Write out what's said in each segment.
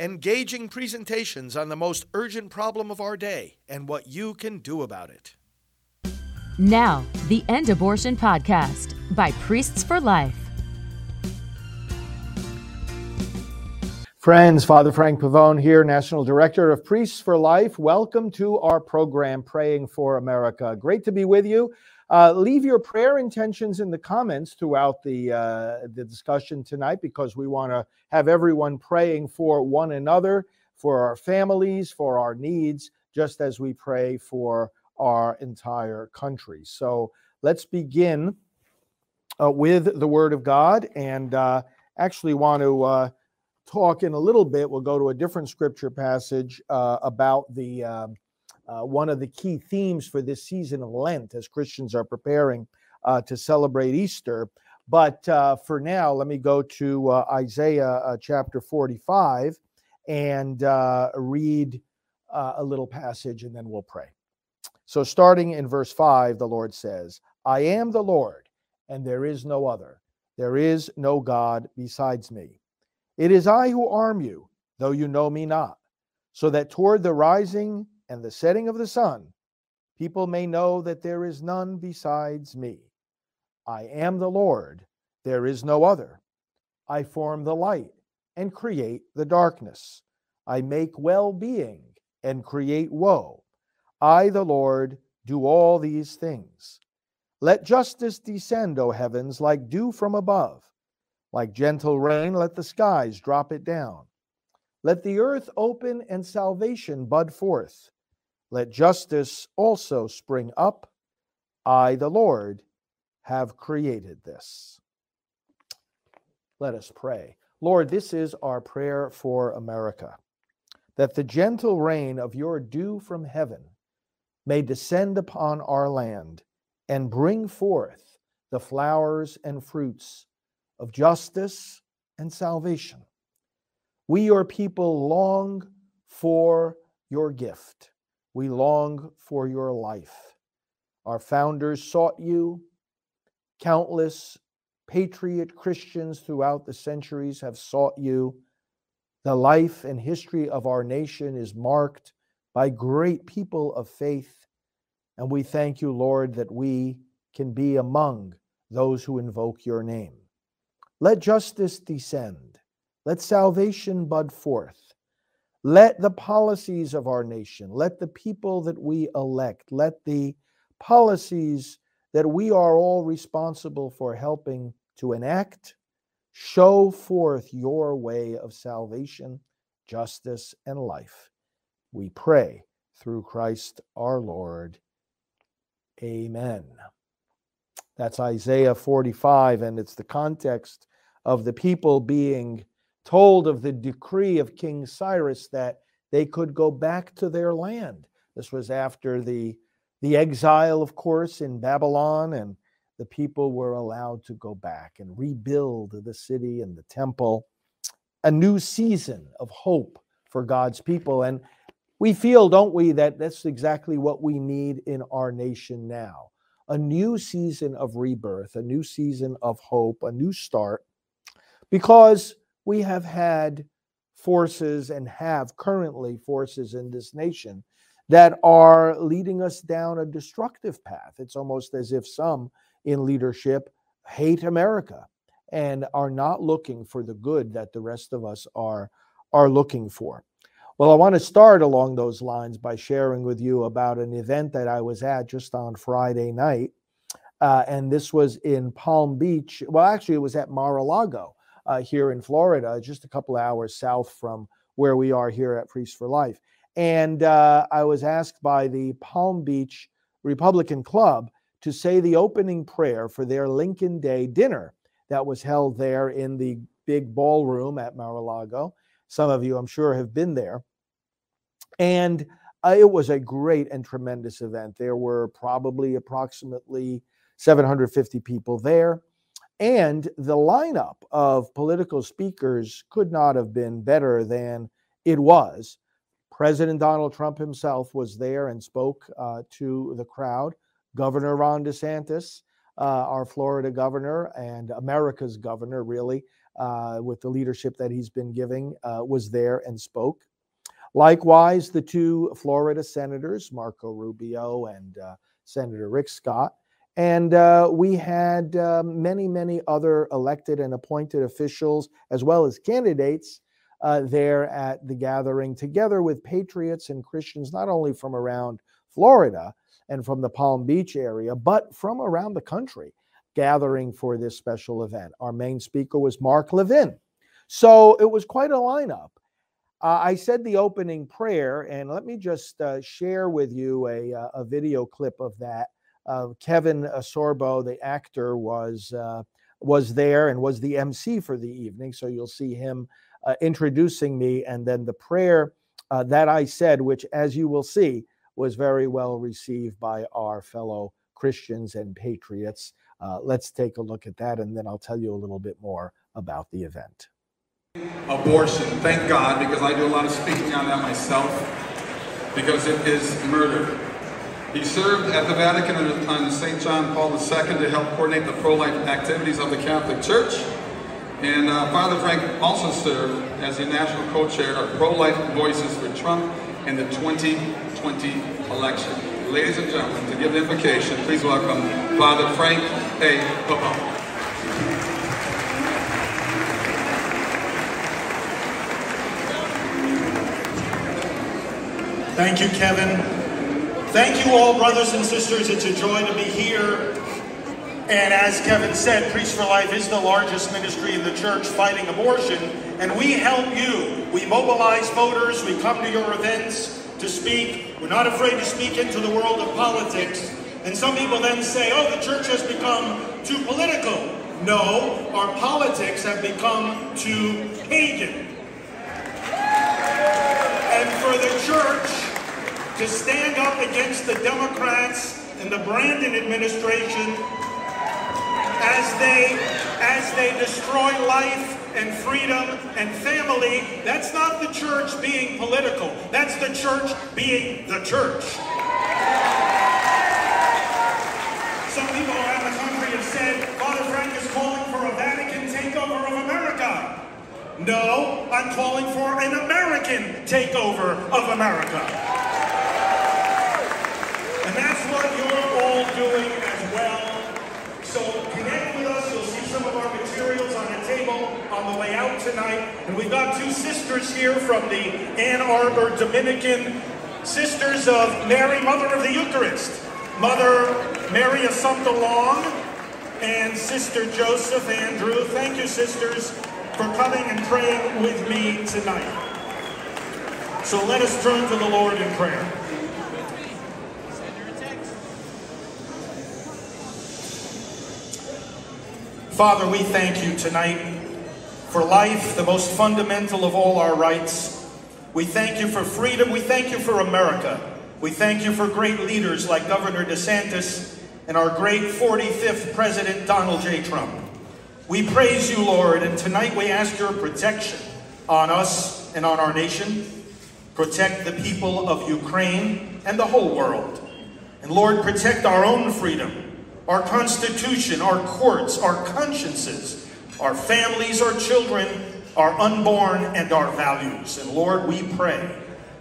engaging presentations on the most urgent problem of our day and what you can do about it. Now, the End Abortion Podcast by Priests for Life. Friends, Father Frank Pavone here, National Director of Priests for Life. Welcome to our program, Praying for America. Great to be with you. Uh, leave your prayer intentions in the comments throughout the uh, the discussion tonight because we want to have everyone praying for one another, for our families, for our needs, just as we pray for our entire country. So let's begin uh, with the Word of God, and uh, actually want to uh, talk in a little bit. We'll go to a different scripture passage uh, about the um, uh, one of the key themes for this season of Lent as Christians are preparing uh, to celebrate Easter. But uh, for now, let me go to uh, Isaiah uh, chapter 45 and uh, read a little passage and then we'll pray. So, starting in verse 5, the Lord says, I am the Lord, and there is no other. There is no God besides me. It is I who arm you, though you know me not, so that toward the rising and the setting of the sun, people may know that there is none besides me. I am the Lord, there is no other. I form the light and create the darkness. I make well being and create woe. I, the Lord, do all these things. Let justice descend, O heavens, like dew from above. Like gentle rain, let the skies drop it down. Let the earth open and salvation bud forth. Let justice also spring up. I, the Lord, have created this. Let us pray. Lord, this is our prayer for America that the gentle rain of your dew from heaven may descend upon our land and bring forth the flowers and fruits of justice and salvation. We, your people, long for your gift. We long for your life. Our founders sought you. Countless patriot Christians throughout the centuries have sought you. The life and history of our nation is marked by great people of faith. And we thank you, Lord, that we can be among those who invoke your name. Let justice descend. Let salvation bud forth. Let the policies of our nation, let the people that we elect, let the policies that we are all responsible for helping to enact show forth your way of salvation, justice, and life. We pray through Christ our Lord. Amen. That's Isaiah 45, and it's the context of the people being told of the decree of King Cyrus that they could go back to their land. This was after the, the exile, of course, in Babylon, and the people were allowed to go back and rebuild the city and the temple. A new season of hope for God's people. And we feel, don't we, that that's exactly what we need in our nation now a new season of rebirth, a new season of hope, a new start, because we have had forces and have currently forces in this nation that are leading us down a destructive path. It's almost as if some in leadership hate America and are not looking for the good that the rest of us are are looking for. Well, I want to start along those lines by sharing with you about an event that I was at just on Friday night. Uh, and this was in Palm Beach. Well, actually, it was at Mar a Lago uh, here in Florida, just a couple hours south from where we are here at Priests for Life. And uh, I was asked by the Palm Beach Republican Club to say the opening prayer for their Lincoln Day dinner that was held there in the big ballroom at Mar-a-Lago. Some of you, I'm sure, have been there. And uh, it was a great and tremendous event. There were probably approximately 750 people there. And the lineup of political speakers could not have been better than it was. President Donald Trump himself was there and spoke uh, to the crowd. Governor Ron DeSantis, uh, our Florida governor and America's governor, really, uh, with the leadership that he's been giving, uh, was there and spoke. Likewise, the two Florida senators, Marco Rubio and uh, Senator Rick Scott, and uh, we had uh, many, many other elected and appointed officials, as well as candidates, uh, there at the gathering, together with patriots and Christians, not only from around Florida and from the Palm Beach area, but from around the country, gathering for this special event. Our main speaker was Mark Levin. So it was quite a lineup. Uh, I said the opening prayer, and let me just uh, share with you a, uh, a video clip of that uh, Kevin Sorbo, the actor, was uh, was there and was the MC for the evening. So you'll see him uh, introducing me, and then the prayer uh, that I said, which, as you will see, was very well received by our fellow Christians and patriots. Uh, let's take a look at that, and then I'll tell you a little bit more about the event. Abortion, thank God, because I do a lot of speaking on that myself, because it is murder. He served at the Vatican on St. John Paul II to help coordinate the pro-life activities of the Catholic Church. And uh, Father Frank also served as the national co-chair of Pro-Life Voices for Trump in the 2020 election. Ladies and gentlemen, to give the invocation, please welcome Father Frank A. Pavone. Thank you, Kevin. Thank you all, brothers and sisters. It's a joy to be here. And as Kevin said, Priest for Life is the largest ministry in the church fighting abortion. And we help you. We mobilize voters. We come to your events to speak. We're not afraid to speak into the world of politics. And some people then say, oh, the church has become too political. No, our politics have become too pagan. And for the church, to stand up against the Democrats and the Brandon administration as they as they destroy life and freedom and family. That's not the church being political. That's the church being the church. Some people around the country have said Father Frank is calling for a Vatican takeover of America. No, I'm calling for an American takeover of America. what you're all doing as well. So connect with us. You'll see some of our materials on the table on the way out tonight. And we've got two sisters here from the Ann Arbor Dominican Sisters of Mary, Mother of the Eucharist. Mother Mary Assumpta Long and Sister Joseph Andrew. Thank you, sisters, for coming and praying with me tonight. So let us turn to the Lord in prayer. Father, we thank you tonight for life, the most fundamental of all our rights. We thank you for freedom. We thank you for America. We thank you for great leaders like Governor DeSantis and our great 45th President, Donald J. Trump. We praise you, Lord, and tonight we ask your protection on us and on our nation. Protect the people of Ukraine and the whole world. And Lord, protect our own freedom our Constitution, our courts, our consciences, our families, our children, our unborn, and our values. And Lord, we pray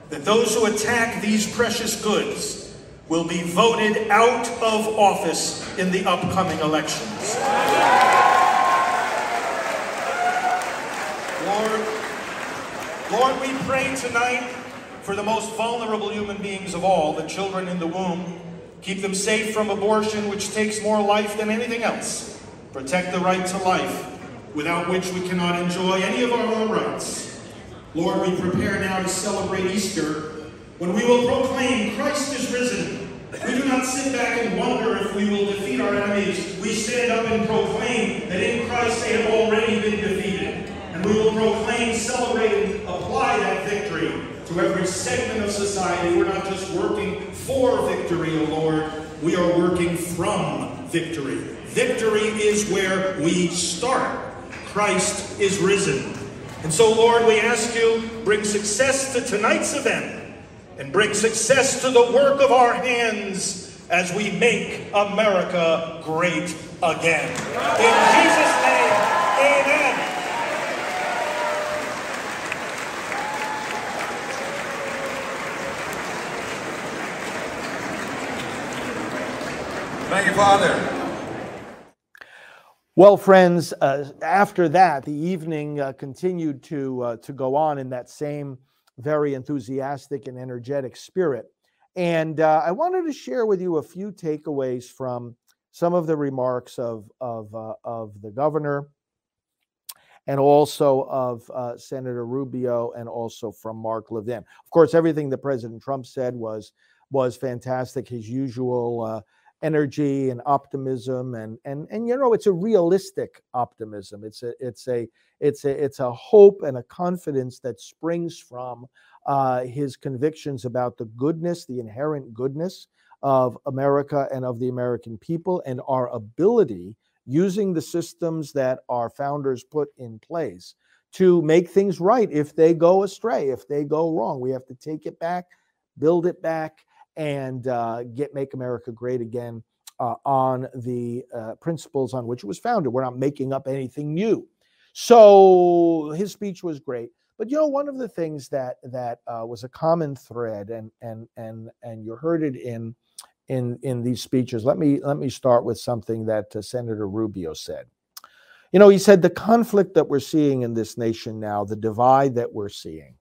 that those who attack these precious goods will be voted out of office in the upcoming elections. Lord, Lord, we pray tonight for the most vulnerable human beings of all, the children in the womb, Keep them safe from abortion, which takes more life than anything else. Protect the right to life, without which we cannot enjoy any of our own rights. Lord, we prepare now to celebrate Easter, when we will proclaim Christ is risen. We do not sit back and wonder if we will defeat our enemies. We stand up and proclaim that in Christ they have already been defeated. And we will proclaim, celebrate, and apply that victory to every segment of society. We're not just working for victory, O Lord. We are working from victory. Victory is where we start. Christ is risen. And so, Lord, we ask you, bring success to tonight's event and bring success to the work of our hands as we make America great again. In Jesus' name, amen. Thank you, Father. Well, friends, uh, after that, the evening uh, continued to uh, to go on in that same very enthusiastic and energetic spirit. And uh, I wanted to share with you a few takeaways from some of the remarks of of uh, of the governor, and also of uh, Senator Rubio, and also from Mark Levin. Of course, everything that President Trump said was was fantastic. His usual energy and optimism, and and and you know, it's a realistic optimism. It's a it's a it's a it's a hope and a confidence that springs from uh, his convictions about the goodness, the inherent goodness of America and of the American people, and our ability using the systems that our founders put in place to make things right if they go astray, if they go wrong. We have to take it back, build it back, and uh, get Make America Great Again uh, on the uh, principles on which it was founded. We're not making up anything new. So his speech was great. But you know, one of the things that that uh, was a common thread, and and and and you heard it in in in these speeches. Let me let me start with something that uh, Senator Rubio said. You know, he said the conflict that we're seeing in this nation now, the divide that we're seeing,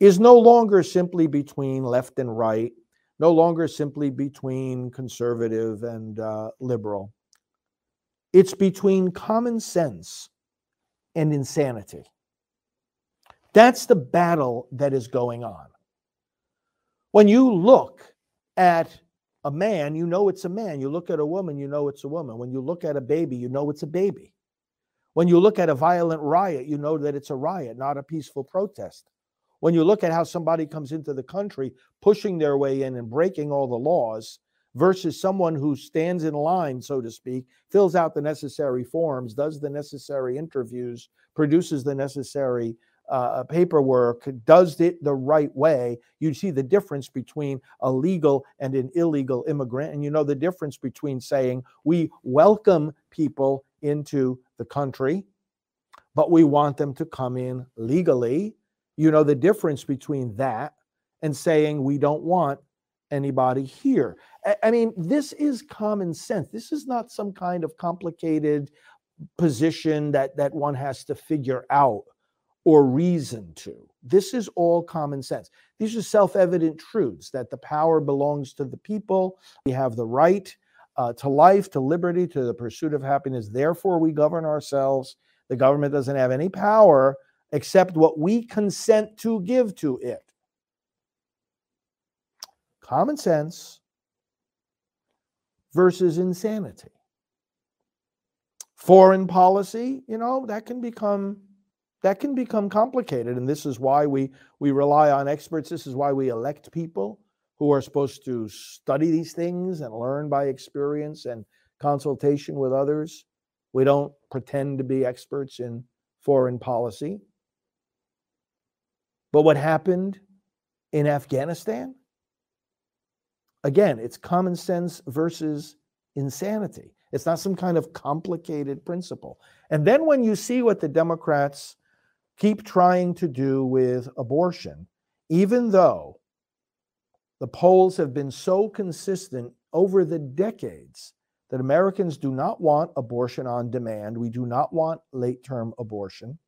is no longer simply between left and right, no longer simply between conservative and uh, liberal. It's between common sense and insanity. That's the battle that is going on. When you look at a man, you know it's a man. You look at a woman, you know it's a woman. When you look at a baby, you know it's a baby. When you look at a violent riot, you know that it's a riot, not a peaceful protest. When you look at how somebody comes into the country, pushing their way in and breaking all the laws, versus someone who stands in line, so to speak, fills out the necessary forms, does the necessary interviews, produces the necessary uh, paperwork does it the right way, you see the difference between a legal and an illegal immigrant. And you know the difference between saying we welcome people into the country, but we want them to come in legally. You know the difference between that and saying we don't want anybody here. I mean, this is common sense. This is not some kind of complicated position that that one has to figure out or reason to. This is all common sense. These are self evident truths that the power belongs to the people. We have the right uh, to life, to liberty, to the pursuit of happiness. Therefore, we govern ourselves. The government doesn't have any power except what we consent to give to it. Common sense versus insanity. Foreign policy, you know, that can become that can become complicated and this is why we we rely on experts this is why we elect people who are supposed to study these things and learn by experience and consultation with others we don't pretend to be experts in foreign policy but what happened in afghanistan again it's common sense versus insanity it's not some kind of complicated principle and then when you see what the democrats keep trying to do with abortion, even though the polls have been so consistent over the decades that Americans do not want abortion on demand. We do not want late term abortion.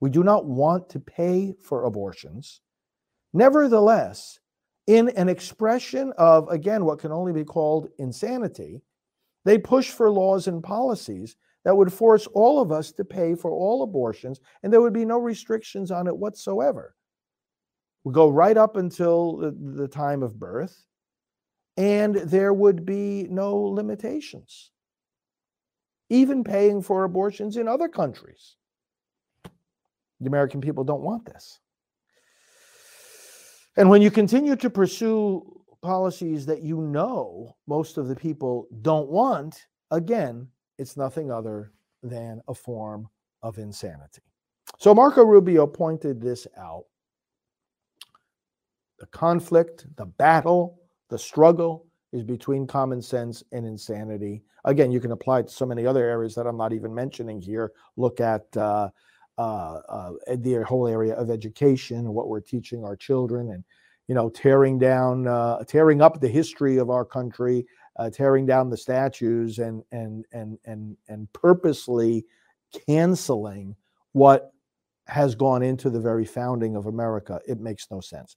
We do not want to pay for abortions. Nevertheless, in an expression of, again, what can only be called insanity, they push for laws and policies that would force all of us to pay for all abortions, and there would be no restrictions on it whatsoever. We go right up until the, the time of birth, and there would be no limitations, even paying for abortions in other countries. The American people don't want this. And when you continue to pursue policies that you know most of the people don't want, again, it's nothing other than a form of insanity. So Marco Rubio pointed this out. The conflict, the battle, the struggle is between common sense and insanity. Again, you can apply it to so many other areas that I'm not even mentioning here. Look at uh, uh, uh, the whole area of education and what we're teaching our children, and you know, tearing down, uh, tearing up the history of our country, uh, tearing down the statues and and and and and purposely canceling what has gone into the very founding of America. It makes no sense.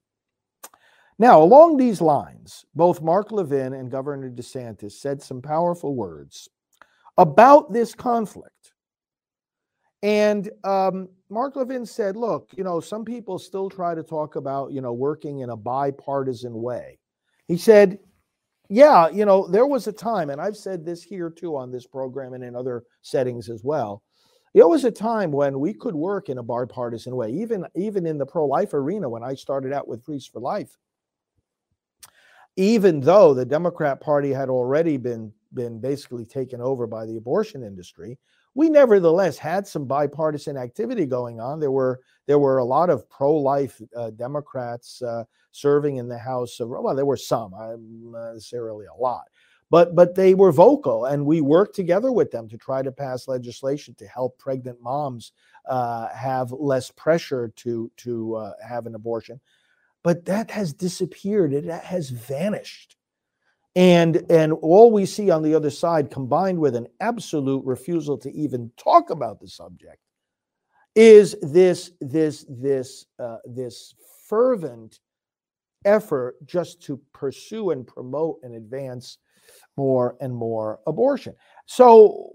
Now, along these lines, both Mark Levin and Governor DeSantis said some powerful words about this conflict. And um, Mark Levin said, look, you know, some people still try to talk about, you know, working in a bipartisan way. He said, yeah, you know, there was a time, and I've said this here too on this program and in other settings as well. There was a time when we could work in a bipartisan way, even even in the pro-life arena. When I started out with Priests for Life, even though the Democrat Party had already been been basically taken over by the abortion industry, we nevertheless had some bipartisan activity going on. There were there were a lot of pro-life uh, Democrats uh, serving in the House of well, there were some, not necessarily a lot, but but they were vocal, and we worked together with them to try to pass legislation to help pregnant moms uh, have less pressure to to uh, have an abortion. But that has disappeared. It has vanished and and all we see on the other side combined with an absolute refusal to even talk about the subject is this this this uh, this fervent effort just to pursue and promote and advance more and more abortion. So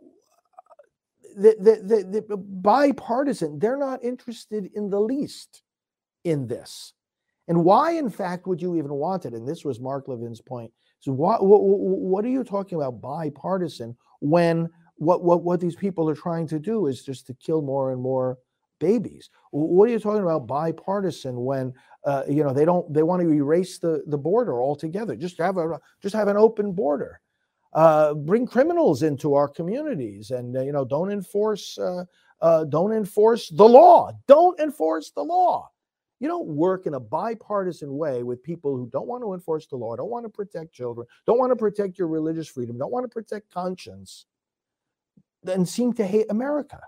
the, the, the, the bipartisan they're not interested in the least in this. And why in fact would you even want it? And this was mark levin's point so what, what, what are you talking about bipartisan when what, what, what these people are trying to do is just to kill more and more babies? What are you talking about bipartisan when uh, you know they don't they want to erase the, the border altogether? Just have a just have an open border. Uh, bring criminals into our communities and uh, you know don't enforce uh, uh, don't enforce the law. Don't enforce the law. You don't work in a bipartisan way with people who don't want to enforce the law, don't want to protect children, don't want to protect your religious freedom, don't want to protect conscience, and seem to hate America.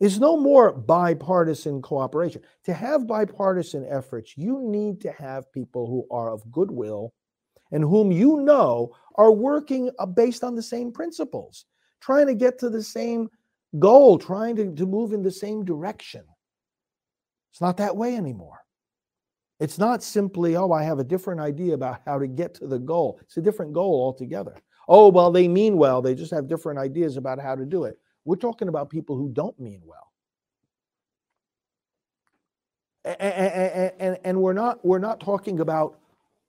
There's no more bipartisan cooperation. To have bipartisan efforts, you need to have people who are of goodwill and whom you know are working uh, based on the same principles, trying to get to the same goal, trying to, to move in the same direction. It's not that way anymore. It's not simply, oh, I have a different idea about how to get to the goal. It's a different goal altogether. Oh, well, they mean well. They just have different ideas about how to do it. We're talking about people who don't mean well. And, we're not we're not talking about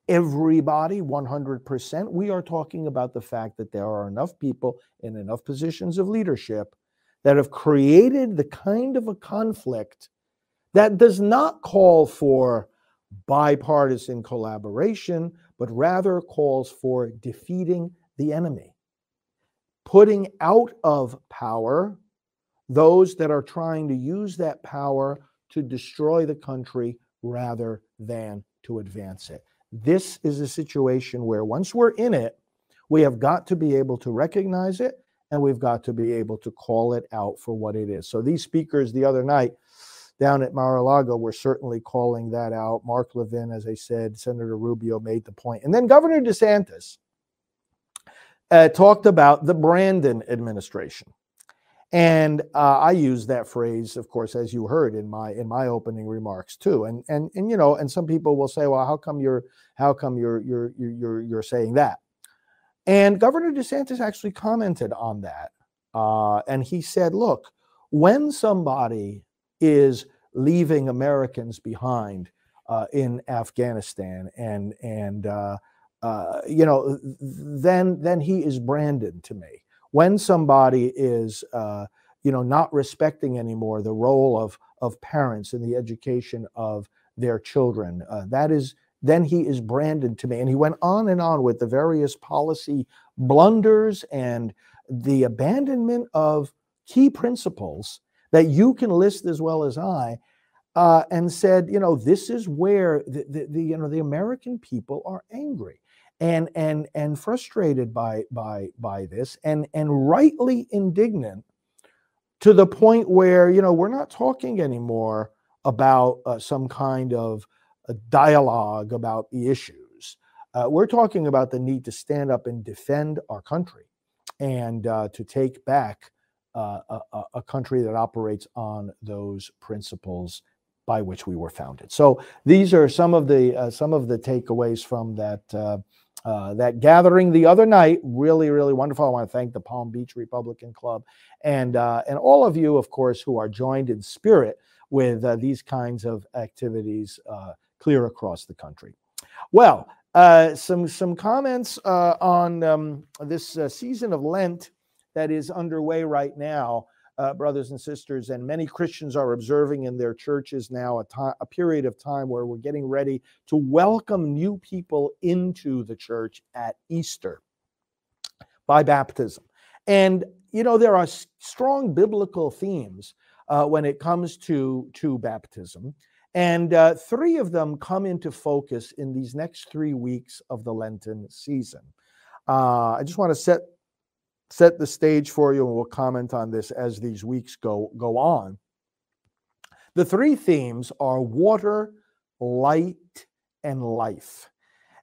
everybody 100%. We are talking about the fact that there are enough people in enough positions of leadership that have created the kind of a conflict that does not call for bipartisan collaboration, but rather calls for defeating the enemy, putting out of power those that are trying to use that power to destroy the country rather than to advance it. This is a situation where once we're in it, we have got to be able to recognize it and we've got to be able to call it out for what it is. So these speakers the other night down at Mar-a-Lago, we're certainly calling that out. Mark Levin, as I said, Senator Rubio made the point. And then Governor DeSantis uh, talked about the Brandon administration. And uh, I use that phrase, of course, as you heard in my in my opening remarks too. And and and you know, and some people will say, "Well, how come you're how come you're you're you're you're saying that?" And Governor DeSantis actually commented on that, uh, and he said, "Look, when somebody is leaving Americans behind uh, in Afghanistan, and and uh, uh, you know, then then he is Brandon to me. When somebody is uh, you know not respecting anymore the role of of parents in the education of their children, uh, that is then he is Brandon to me. And he went on and on with the various policy blunders and the abandonment of key principles that you can list as well as I, uh, and said, you know, this is where the, the, the, you know the American people are angry and and and frustrated by by by this and and rightly indignant to the point where you know we're not talking anymore about uh, some kind of a dialogue about the issues. Uh, we're talking about the need to stand up and defend our country and uh, to take back uh, a, a, country that operates on those principles by which we were founded. So these are some of the uh, some of the takeaways from that uh, uh, that gathering the other night. Really, really wonderful. I want to thank the Palm Beach Republican Club and uh, and all of you, of course, who are joined in spirit with these kinds of activities clear across the country. Well, some some comments on um, this season of Lent that is underway right now uh, brothers and sisters, and many Christians are observing in their churches now a, time, a period of time where we're getting ready to welcome new people into the church at Easter by baptism. And, you know, there are strong biblical themes uh, when it comes to, to baptism. And uh, three of them come into focus in these next three weeks of the Lenten season. Uh, I just want to set set the stage for you, and we'll comment on this as these weeks go, go on. The three themes are water, light, and life.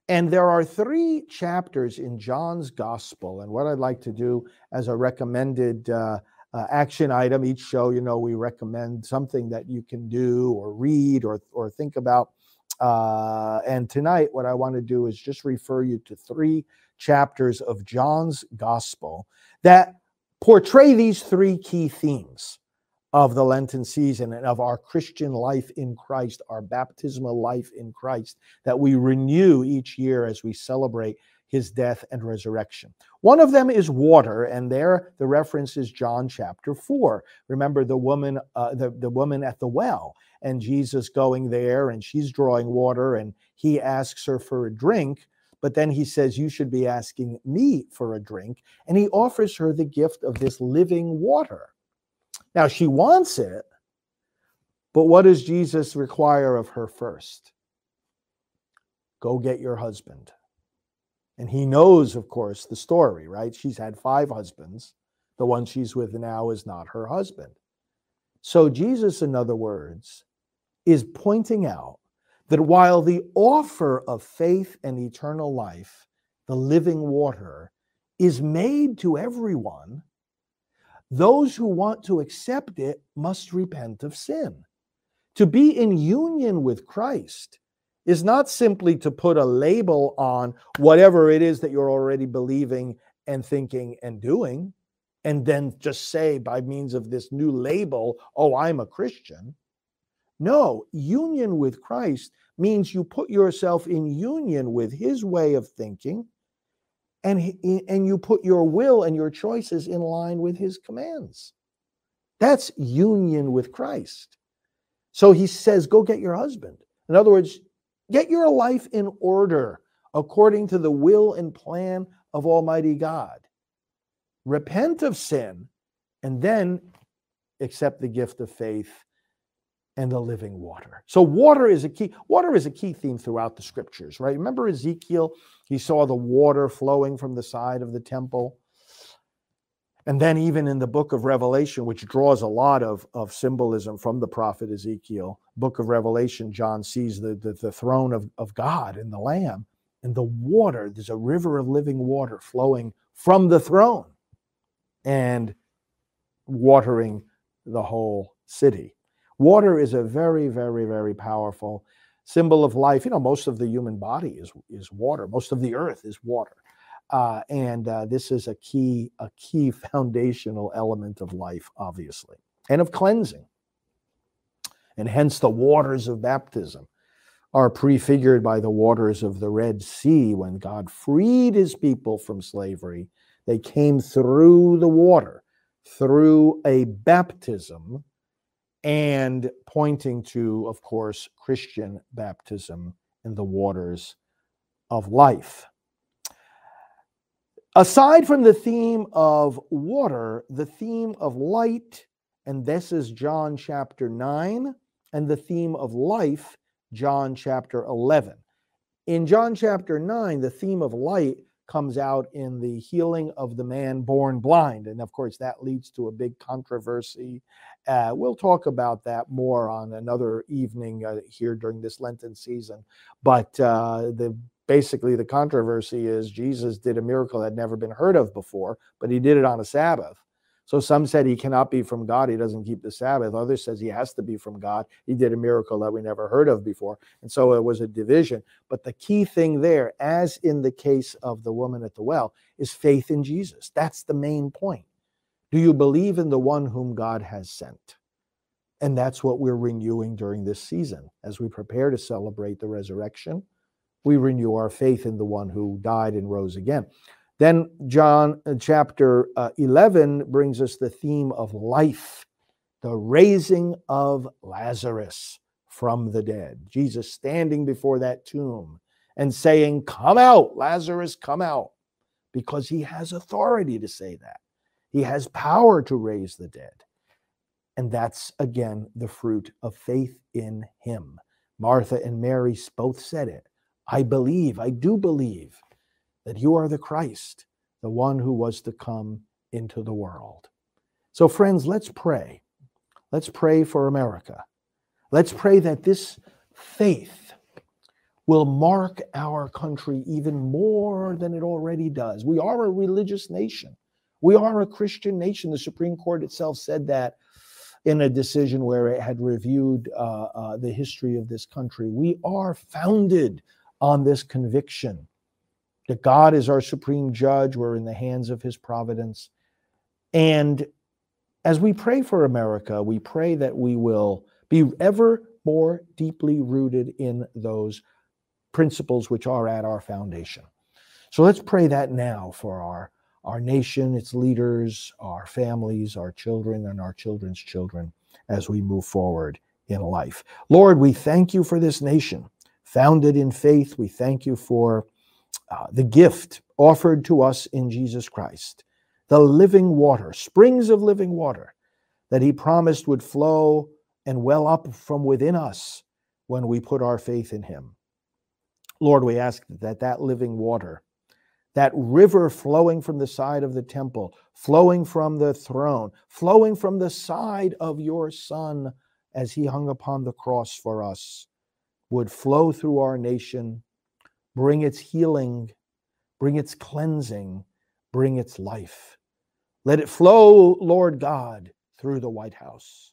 And there are three chapters in John's gospel. And what I'd like to do as a recommended uh, uh, action item each show, you know, we recommend something that you can do or read or, or think about. Uh, and tonight, what I want to do is just refer you to three chapters of John's gospel that portray these three key themes of the Lenten season and of our Christian life in Christ, our baptismal life in Christ, that we renew each year as we celebrate his death and resurrection. One of them is water, and there the reference is John chapter 4. Remember the woman, uh, the, the woman at the well, and Jesus going there, and she's drawing water, and he asks her for a drink. But then he says, You should be asking me for a drink. And he offers her the gift of this living water. Now, she wants it, but what does Jesus require of her first? Go get your husband. And he knows, of course, the story, right? She's had five husbands. The one she's with now is not her husband. So, Jesus, in other words, is pointing out that while the offer of faith and eternal life, the living water, is made to everyone, those who want to accept it must repent of sin. To be in union with Christ is not simply to put a label on whatever it is that you're already believing and thinking and doing, and then just say by means of this new label, oh, I'm a Christian. No, union with Christ means you put yourself in union with his way of thinking and, and you put your will and your choices in line with his commands. That's union with Christ. So he says, go get your husband. In other words, get your life in order according to the will and plan of Almighty God. Repent of sin and then accept the gift of faith and the living water. So water is a key water is a key theme throughout the scriptures, right? Remember Ezekiel, he saw the water flowing from the side of the temple. And then even in the book of Revelation, which draws a lot of, of symbolism from the prophet Ezekiel, book of Revelation, John sees the, the, the throne of, of God and the Lamb and the water. There's a river of living water flowing from the throne and watering the whole city. Water is a very, very, very powerful symbol of life. You know, most of the human body is is water. Most of the earth is water, uh, and uh, this is a key a key foundational element of life, obviously, and of cleansing. And hence, the waters of baptism are prefigured by the waters of the Red Sea when God freed His people from slavery. They came through the water, through a baptism and pointing to, of course, Christian baptism in the waters of life. Aside from the theme of water, the theme of light, and this is John chapter 9, and the theme of life, John chapter 11. In John chapter 9, the theme of light comes out in the healing of the man born blind. And of course, that leads to a big controversy. Uh, we'll talk about that more on another evening uh, here during this Lenten season. But uh, the basically the controversy is Jesus did a miracle that had never been heard of before, but he did it on a Sabbath. So some said he cannot be from God. He doesn't keep the Sabbath. Others says he has to be from God. He did a miracle that we never heard of before. And so it was a division. But the key thing there, as in the case of the woman at the well, is faith in Jesus. That's the main point. Do you believe in the one whom God has sent? And that's what we're renewing during this season as we prepare to celebrate the resurrection. We renew our faith in the one who died and rose again. Then, John uh, chapter uh, 11 brings us the theme of life, the raising of Lazarus from the dead. Jesus standing before that tomb and saying, Come out, Lazarus, come out, because he has authority to say that. He has power to raise the dead. And that's again the fruit of faith in him. Martha and Mary both said it. I believe, I do believe that you are the Christ, the one who was to come into the world. So, friends, let's pray. Let's pray for America. Let's pray that this faith will mark our country even more than it already does. We are a religious nation. We are a Christian nation. The Supreme Court itself said that in a decision where it had reviewed uh, uh, the history of this country. We are founded on this conviction that God is our supreme judge. We're in the hands of his providence. And as we pray for America, we pray that we will be ever more deeply rooted in those principles which are at our foundation. So let's pray that now for our, our nation, its leaders, our families, our children, and our children's children as we move forward in life. Lord, we thank you for this nation, founded in faith. We thank you for uh, the gift offered to us in Jesus Christ, the living water, springs of living water that he promised would flow and well up from within us when we put our faith in him. Lord, we ask that that living water, that river flowing from the side of the temple, flowing from the throne, flowing from the side of your Son as he hung upon the cross for us, would flow through our nation bring its healing, bring its cleansing, bring its life. Let it flow, Lord God, through the White House.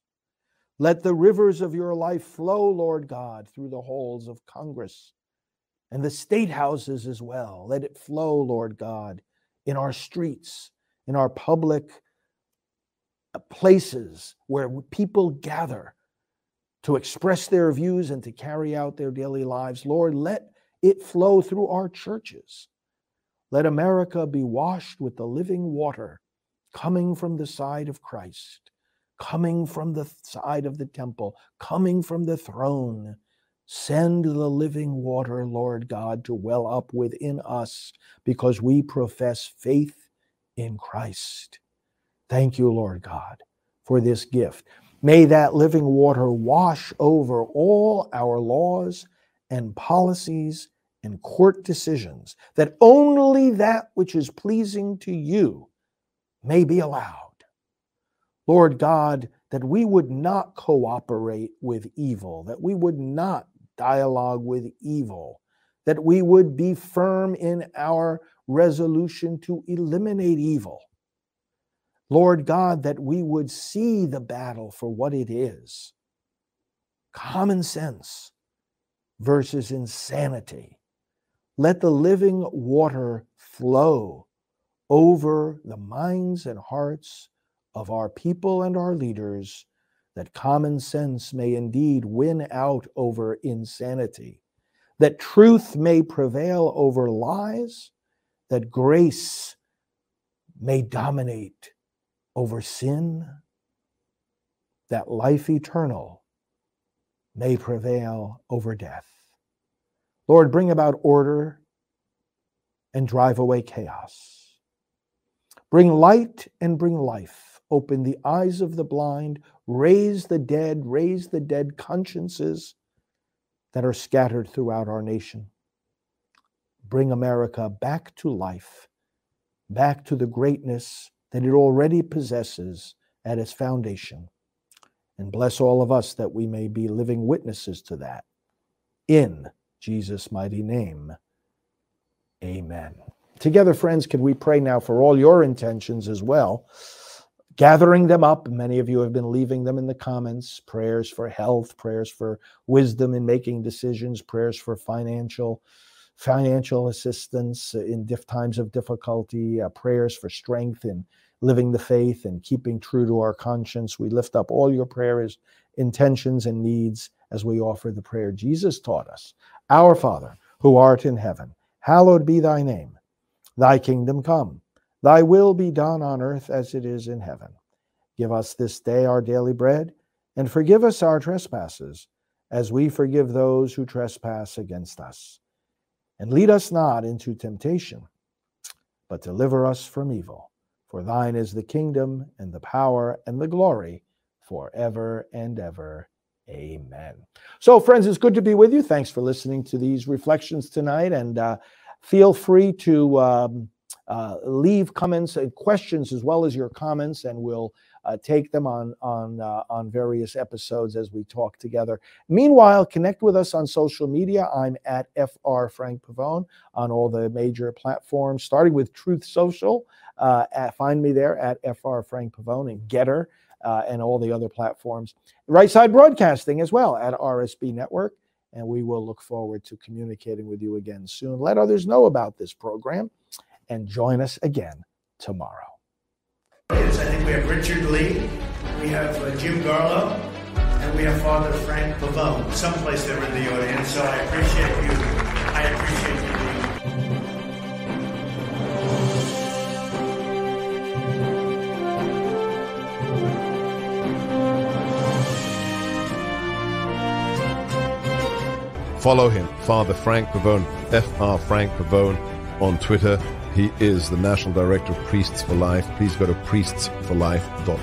Let the rivers of your life flow, Lord God, through the halls of Congress and the state houses as well. Let it flow, Lord God, in our streets, in our public uh, places where people gather to express their views and to carry out their daily lives. Lord, let it flow through our churches. Let America be washed with the living water coming from the side of Christ, coming from the side of the temple, coming from the throne. Send the living water, Lord God, to well up within us because we profess faith in Christ. Thank you, Lord God, for this gift. May that living water wash over all our laws and policies and court decisions that only that which is pleasing to you may be allowed. Lord God, that we would not cooperate with evil, that we would not dialogue with evil, that we would be firm in our resolution to eliminate evil. Lord God, that we would see the battle for what it is common sense versus insanity. Let the living water flow over the minds and hearts of our people and our leaders, that common sense may indeed win out over insanity, that truth may prevail over lies, that grace may dominate over sin, that life eternal may prevail over death. Lord, bring about order and drive away chaos. Bring light and bring life. Open the eyes of the blind, raise the dead, raise the dead consciences that are scattered throughout our nation. Bring America back to life, back to the greatness that it already possesses at its foundation. And bless all of us that we may be living witnesses to that in Jesus' mighty name. Amen. Together, friends, can we pray now for all your intentions as well? Gathering them up. Many of you have been leaving them in the comments. Prayers for health, prayers for wisdom in making decisions, prayers for financial financial assistance in diff times of difficulty, uh, prayers for strength in living the faith and keeping true to our conscience. We lift up all your prayers, intentions, and needs as we offer the prayer Jesus taught us. Our Father, who art in heaven, hallowed be thy name. Thy kingdom come, thy will be done on earth as it is in heaven. Give us this day our daily bread, and forgive us our trespasses, as we forgive those who trespass against us. And lead us not into temptation, but deliver us from evil. For thine is the kingdom, and the power, and the glory, forever and ever. Amen. So, friends, it's good to be with you. Thanks for listening to these reflections tonight. And uh, feel free to um, uh, leave comments and questions as well as your comments, and we'll uh, take them on on uh, on various episodes as we talk together. Meanwhile, connect with us on social media. I'm at fr Frank Pavone on all the major platforms, starting with Truth Social. Uh, at, find me there at fr Frank Pavone and GETTR. uh, and all the other platforms. Right Side Broadcasting as well at RSB Network. And we will look forward to communicating with you again soon. Let others know about this program and join us again tomorrow. I think we have Richard Lee, we have uh, Jim Garlow, and we have Father Frank Pavone, someplace there in the audience. So I appreciate you. I appreciate you. Follow him, Father Frank Pavone, Fr Frank Pavone on Twitter. He is the National Director of Priests for Life. Please go to priestsforlife.org.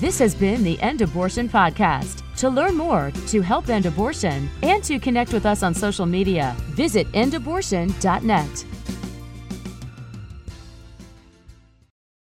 This has been the End Abortion Podcast. To learn more, to help end abortion, and to connect with us on social media, visit endabortion.net.